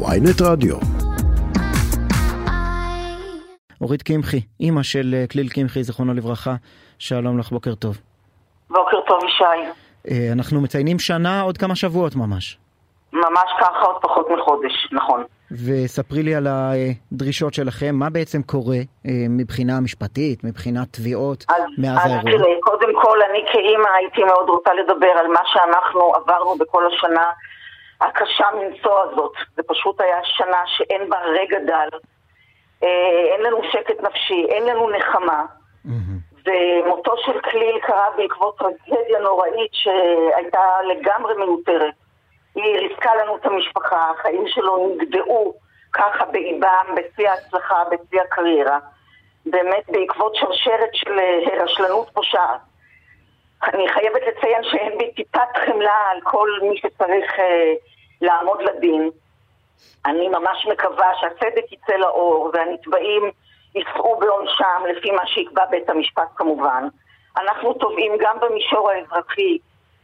ויינט רדיו. אורית קמחי, אימא של אה, כליל קמחי, זיכרונו לברכה, שלום לך, בוקר טוב. בוקר טוב ישי. אה, אנחנו מציינים שנה עוד כמה שבועות ממש. ממש ככה עוד פחות מחודש, נכון. וספרי לי על הדרישות שלכם, מה בעצם קורה אה, מבחינה משפטית, מבחינת תביעות אז, מאז אז האירוע? תראה, קודם כל אני כאימא הייתי מאוד רוצה לדבר על מה שאנחנו עברנו בכל השנה הקשה מנשוא הזאת. זה פשוט היה שנה שאין בה רגע דל. אה, אין לנו שקט נפשי, אין לנו נחמה. ומותו של כליל קרה בעקבות טרגדיה נוראית שהייתה לגמרי מיותרת. היא ריסקה לנו את המשפחה, החיים שלו נגדעו ככה באיבם, בשיא ההצלחה, בשיא הקריירה. באמת בעקבות שרשרת של אה, רשלנות פושעת. אני חייבת לציין שאין בי טיפת חמלה על כל מי שצריך אה, לעמוד לדין. אני ממש מקווה שהצדק יצא לאור והנתבעים יישאו בעונשם לפי מה שיקבע בית המשפט כמובן. אנחנו תובעים גם במישור האזרחי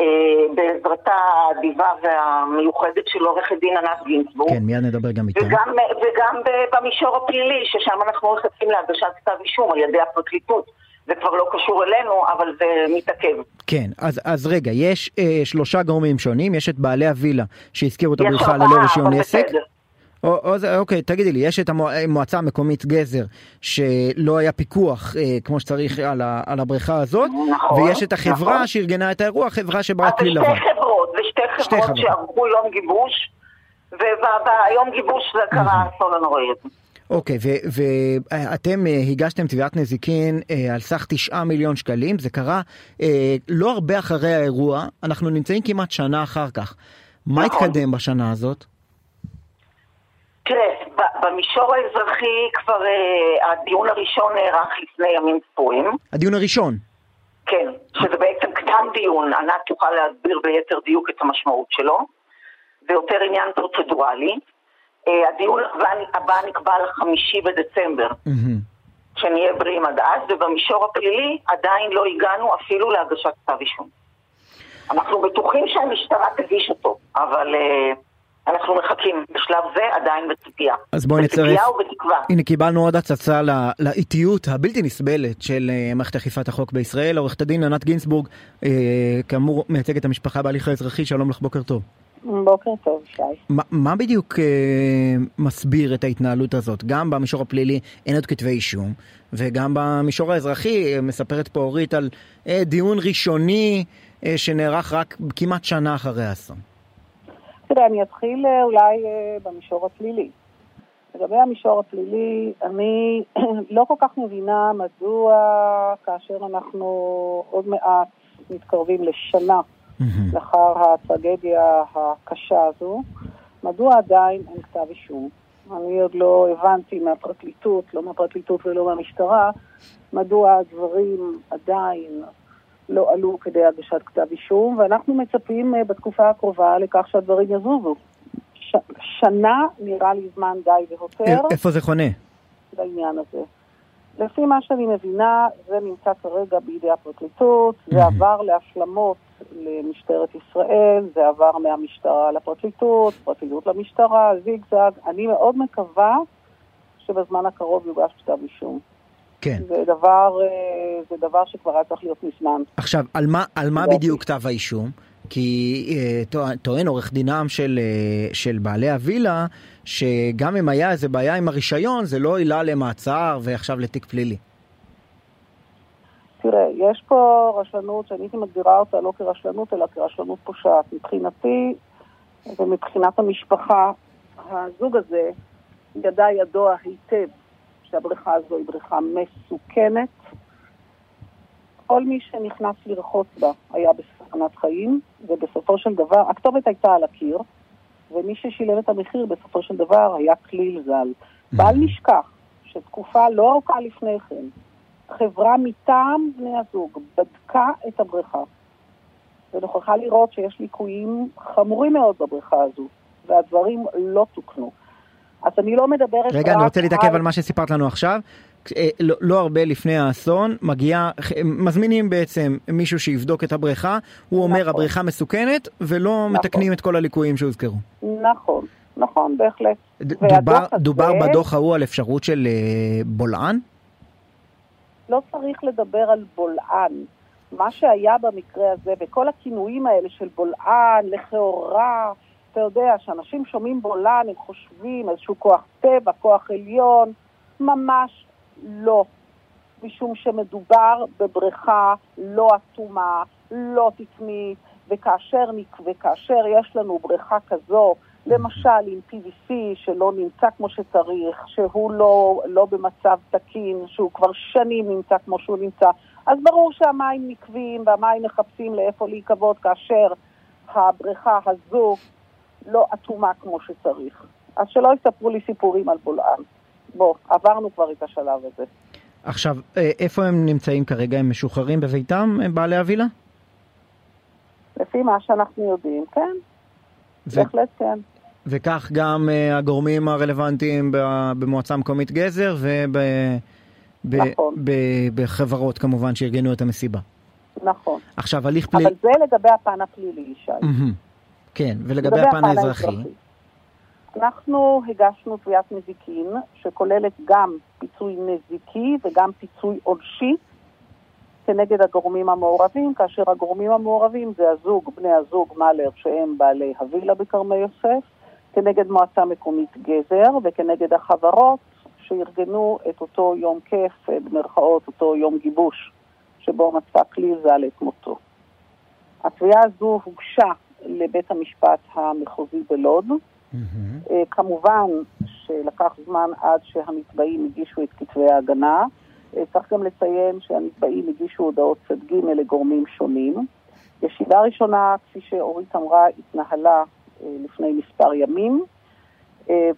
אה, בעזרתה האדיבה והמיוחדת של עורכת דין ענת גינצבורג. כן, מיד נדבר גם איתה. וגם, וגם ב- במישור הפלילי, ששם אנחנו מחכים להגשת כתב אישום על ידי הפרקליטות. זה כבר לא קשור אלינו, אבל זה מתעכב. כן, אז, אז רגע, יש אה, שלושה גורמים שונים, יש את בעלי הווילה שהזכירו את הבריכה ללא רישיון עסק. או, או אוקיי, תגידי לי, יש את המועצה המקומית גזר, שלא היה פיקוח אה, כמו שצריך על, ה, על הבריכה הזאת, נכון, ויש את החברה נכון. שארגנה את האירוע, חברה שבה אז זה כלי שתי לבן. חברות, זה שתי חברות. שערכו יום גיבוש, וביום גיבוש זה קרה האסון הנוראי הזה. אוקיי, ואתם הגשתם תביעת נזיקין אה, על סך 9 מיליון שקלים, זה קרה אה, לא הרבה אחרי האירוע, אנחנו נמצאים כמעט שנה אחר כך. מה נכון. התקדם בשנה הזאת? תראה, במישור האזרחי כבר אה, הדיון הראשון נערך לפני ימים ספורים. הדיון הראשון. כן, שזה בעצם קדם דיון, ענת תוכל להסביר ביתר דיוק את המשמעות שלו. זה יותר עניין פרוצדורלי. אה, הדיון הבא, נקבע לחמישי בדצמבר. שנהיה בריאים עד אז, ובמישור הפלילי עדיין לא הגענו אפילו להגשת כתב אישום. אנחנו בטוחים שהמשטרה תגיש אותו, אבל אה, אנחנו מחכים. בשלב זה עדיין בציפייה. אז בואי נצרף. בציפייה ובתקווה. הנה קיבלנו עוד הצצה ל- לאיטיות הבלתי נסבלת של אה, מערכת אכיפת החוק בישראל. עורכת הדין ענת גינזבורג, אה, כאמור מייצגת המשפחה בהליך האזרחי, שלום לך, בוקר טוב. בוקר טוב, שי. מה, מה בדיוק אה, מסביר את ההתנהלות הזאת? גם במישור הפלילי אין עוד כתבי אישום, וגם במישור האזרחי אה, מספרת פה אורית על אה, דיון ראשוני אה, שנערך רק כמעט שנה אחרי האסון. תראה, אני אתחיל אה, אולי אה, במישור הפלילי. לגבי המישור הפלילי, אני לא כל כך מבינה מדוע כאשר אנחנו עוד מעט מתקרבים לשנה מהמם. לאחר הטרגדיה הקשה הזו, מדוע עדיין אין כתב אישום. אני עוד לא הבנתי מהפרקליטות, לא מהפרקליטות ולא מהמשטרה, מדוע הדברים עדיין לא עלו כדי הגשת כתב אישום, ואנחנו מצפים אה, בתקופה הקרובה לכך שהדברים יזוזו. ש- שנה נראה לי זמן די והותר א- איפה זה חונה? בעניין הזה. לפי מה שאני מבינה, זה נמצא כרגע בידי הפרקליטות, זה מהמם. עבר להשלמות למשטרת ישראל, זה עבר מהמשטרה לפרקליטות, פרקליטות למשטרה, זיגזג. אני מאוד מקווה שבזמן הקרוב יוגש כתב אישום. כן. זה דבר, אה, זה דבר שכבר היה צריך להיות מזמן. עכשיו, על מה, על מה. בדיוק כתב האישום? כי אה, טוע- טוען עורך דינם של, אה, של בעלי הווילה, שגם אם היה איזה בעיה עם הרישיון, זה לא עילה למעצר ועכשיו לתיק פלילי. תראה, יש פה רשלנות שאני הייתי מגדירה אותה לא כרשלנות, אלא כרשלנות פושעת. מבחינתי ומבחינת המשפחה, הזוג הזה ידע ידוע היטב שהבריכה הזו היא בריכה מסוכנת. כל מי שנכנס לרחוץ בה היה בסכנת חיים, ובסופו של דבר, הכתובת הייתה על הקיר, ומי ששילם את המחיר בסופו של דבר היה כליל ז"ל. בל נשכח שתקופה לא ארוכה לפני כן, חברה מטעם בני הזוג בדקה את הבריכה ונוכחה לראות שיש ליקויים חמורים מאוד בבריכה הזו, והדברים לא תוקנו. אז אני לא מדברת רגע, רק אני רוצה להתעכב על מה שסיפרת לנו עכשיו. אה, לא, לא הרבה לפני האסון, מגיע, מזמינים בעצם מישהו שיבדוק את הבריכה, הוא אומר נכון. הבריכה מסוכנת, ולא מתקנים את כל הליקויים שהוזכרו. נכון. נכון, בהחלט. דובר, דובר הזה, בדוח ההוא על אפשרות של uh, בולען? לא צריך לדבר על בולען. מה שהיה במקרה הזה, וכל הכינויים האלה של בולען, לכאורה, אתה יודע, שאנשים שומעים בולען, הם חושבים איזשהו כוח טבע, כוח עליון, ממש לא. משום שמדובר בבריכה לא אטומה, לא תקנית, וכאשר, וכאשר יש לנו בריכה כזו, למשל עם PVC שלא נמצא כמו שצריך, שהוא לא, לא במצב תקין, שהוא כבר שנים נמצא כמו שהוא נמצא, אז ברור שהמים נקבים והמים מחפשים לאיפה להיקוות כאשר הבריכה הזו לא אטומה כמו שצריך. אז שלא יספרו לי סיפורים על בולען. בוא, עברנו כבר את השלב הזה. עכשיו, אה, איפה הם נמצאים כרגע? הם משוחררים בביתם, הם בעלי הווילה? לפי מה שאנחנו יודעים, כן. בהחלט כן. וכך גם uh, הגורמים הרלוונטיים במועצה המקומית גזר ובחברות נכון. כמובן שארגנו את המסיבה. נכון. עכשיו, הליך פלילי... אבל זה לגבי הפן הפלילי, ישי. כן, ולגבי הפן האזרחי? אנחנו הגשנו תביעת נזיקין שכוללת גם פיצוי נזיקי וגם פיצוי עונשי כנגד הגורמים המעורבים, כאשר הגורמים המעורבים זה הזוג, בני הזוג מלר שהם בעלי הווילה בכרמי יוסף, כנגד מועצה מקומית גזר וכנגד החברות שארגנו את אותו יום כיף, במרכאות, אותו יום גיבוש, שבו מצא כלי ז"ל את מותו. התביעה הזו הוגשה לבית המשפט המחוזי בלוד. Mm-hmm. כמובן שלקח זמן עד שהנתבעים הגישו את כתבי ההגנה. אה, צריך גם לציין שהנתבעים הגישו הודעות צד ג' לגורמים שונים. ישיבה ראשונה, כפי שאורית אמרה, התנהלה אה, לפני מספר ימים,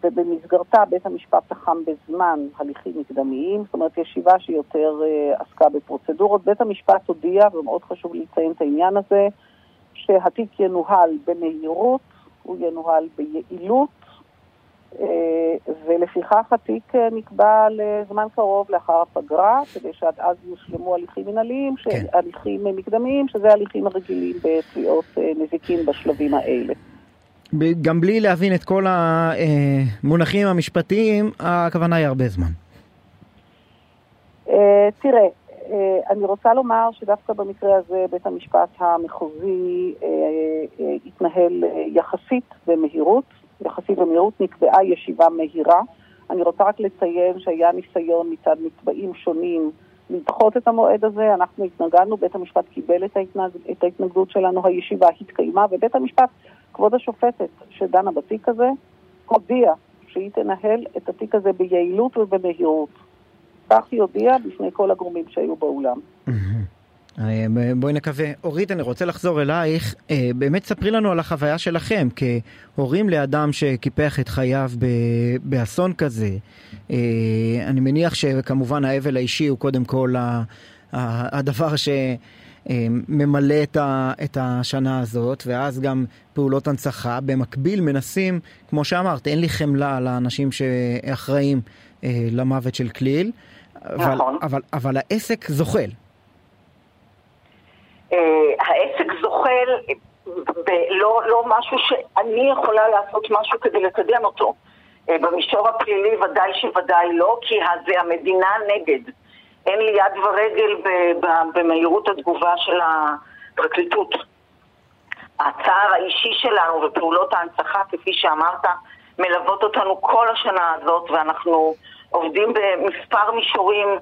ובמסגרתה בית המשפט תחם בזמן הליכים מקדמיים, זאת אומרת ישיבה שיותר עסקה בפרוצדורות. בית המשפט הודיע, ומאוד חשוב לציין את העניין הזה, שהתיק ינוהל במהירות, הוא ינוהל ביעילות, אה, ולפיכך התיק אה, נקבע לזמן קרוב לאחר הפגרה, כדי שעד אז יושלמו הליכים מנהליים, כן. הליכים מקדמיים, שזה הליכים הרגילים בתביעות אה, נזיקין בשלבים האלה. גם בלי להבין את כל המונחים המשפטיים, הכוונה היא הרבה זמן. תראה, אה, אני רוצה לומר שדווקא במקרה הזה בית המשפט המחוזי אה, אה, התנהל יחסית במהירות, יחסית במהירות נקבעה ישיבה מהירה. אני רוצה רק לציין שהיה ניסיון מצד נתבעים שונים לדחות את המועד הזה, אנחנו התנגדנו, בית המשפט קיבל את, ההתנג... את ההתנגדות שלנו, הישיבה התקיימה, ובית המשפט, כבוד השופטת שדנה בתיק הזה, הודיעה שהיא תנהל את התיק הזה ביעילות ובמהירות. כך היא הודיעה בפני כל הגורמים שהיו באולם. אה, בואי נקווה. אורית, אני רוצה לחזור אלייך. אה, באמת ספרי לנו על החוויה שלכם כהורים לאדם שקיפח את חייו באסון כזה. אה, אני מניח שכמובן האבל האישי הוא קודם כל הדבר שממלא את השנה הזאת, ואז גם פעולות הנצחה. במקביל מנסים, כמו שאמרת, אין לי חמלה לאנשים שאחראים למוות של כליל. אבל, נכון. אבל, אבל העסק זוחל. Uh, העסק זוחל בלא לא משהו שאני יכולה לעשות משהו כדי לקדם אותו. Uh, במישור הפלילי ודאי שוודאי לא, כי זה המדינה נגד. אין לי יד ורגל במהירות התגובה של הפרקליטות. הצער האישי שלנו ופעולות ההנצחה, כפי שאמרת, מלוות אותנו כל השנה הזאת, ואנחנו עובדים במספר מישורים אה,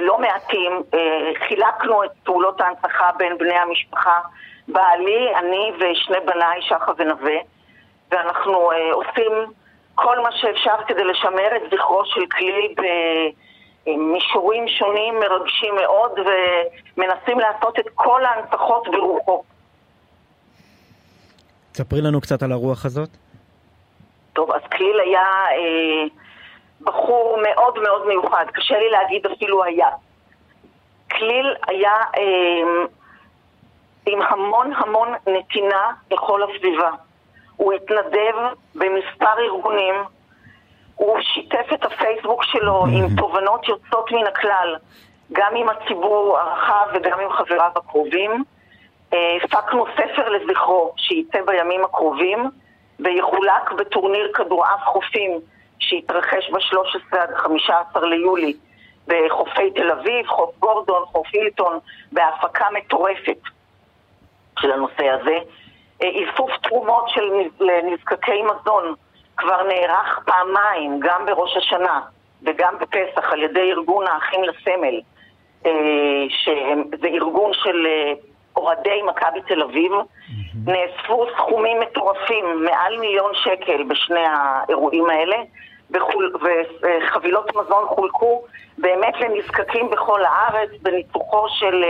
לא מעטים. אה, חילקנו את פעולות ההנצחה בין בני המשפחה, בעלי, אני ושני בניי, שחה ונווה, ואנחנו אה, עושים כל מה שאפשר כדי לשמר את זכרו של כלי במישורים שונים, מרגשים מאוד, ומנסים לעשות את כל ההנצחות ברוחו. ספרי לנו קצת על הרוח הזאת. טוב, אז כליל היה... אה, בחור מאוד מאוד מיוחד, קשה לי להגיד אפילו היה. כליל היה אה, עם המון המון נתינה לכל הסביבה. הוא התנדב במספר ארגונים, הוא שיתף את הפייסבוק שלו. עם תובנות יוצאות מן הכלל, גם עם הציבור הרחב וגם עם חבריו הקרובים. אה, הפקנו ספר לזכרו שייצא בימים הקרובים. ויחולק בטורניר כדורעף חופים שהתרחש ב-13 עד 15 ליולי בחופי תל אביב, חוף גורדון, חוף הילטון, בהפקה מטורפת של הנושא הזה. אה, איסוף תרומות של נזקקי מזון כבר נערך פעמיים, גם בראש השנה וגם בפסח, על ידי ארגון האחים לסמל, אה, שזה ארגון של אה, אוהדי מכבי תל אביב. נאספו סכומים מטורפים, מעל מיליון שקל בשני האירועים האלה, וחבילות מזון חולקו באמת לנזקקים בכל הארץ, בניצוחו של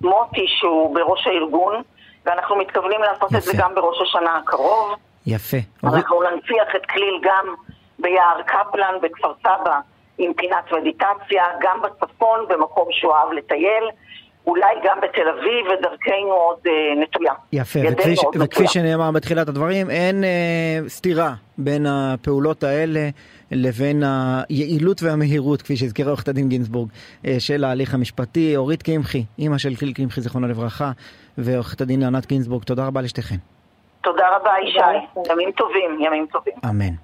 מוטי שהוא בראש הארגון. ואנחנו מתכוונים לעשות יפה. את זה גם בראש השנה הקרוב. יפה. אנחנו. ננציח את כליל גם ביער קפלן בכפר סבא עם פינת מדיטציה, גם בצפון במקום שהוא אהב לטייל. אולי גם בתל אביב, ודרכנו עוד אה, נטויה. יפה, וכפי, עוד וכפי נטויה. שנאמר בתחילת הדברים, אין אה, סתירה בין הפעולות האלה לבין היעילות והמהירות, כפי שהזכירה עורכת הדין גינזבורג, אה, של ההליך המשפטי. אורית קמחי, אימא של קיל קמחי, זיכרונה לברכה, ועורכת הדין ענת גינזבורג, תודה רבה לשתיכן. תודה רבה, ישי. ימים טובים, ימים טובים. אמן.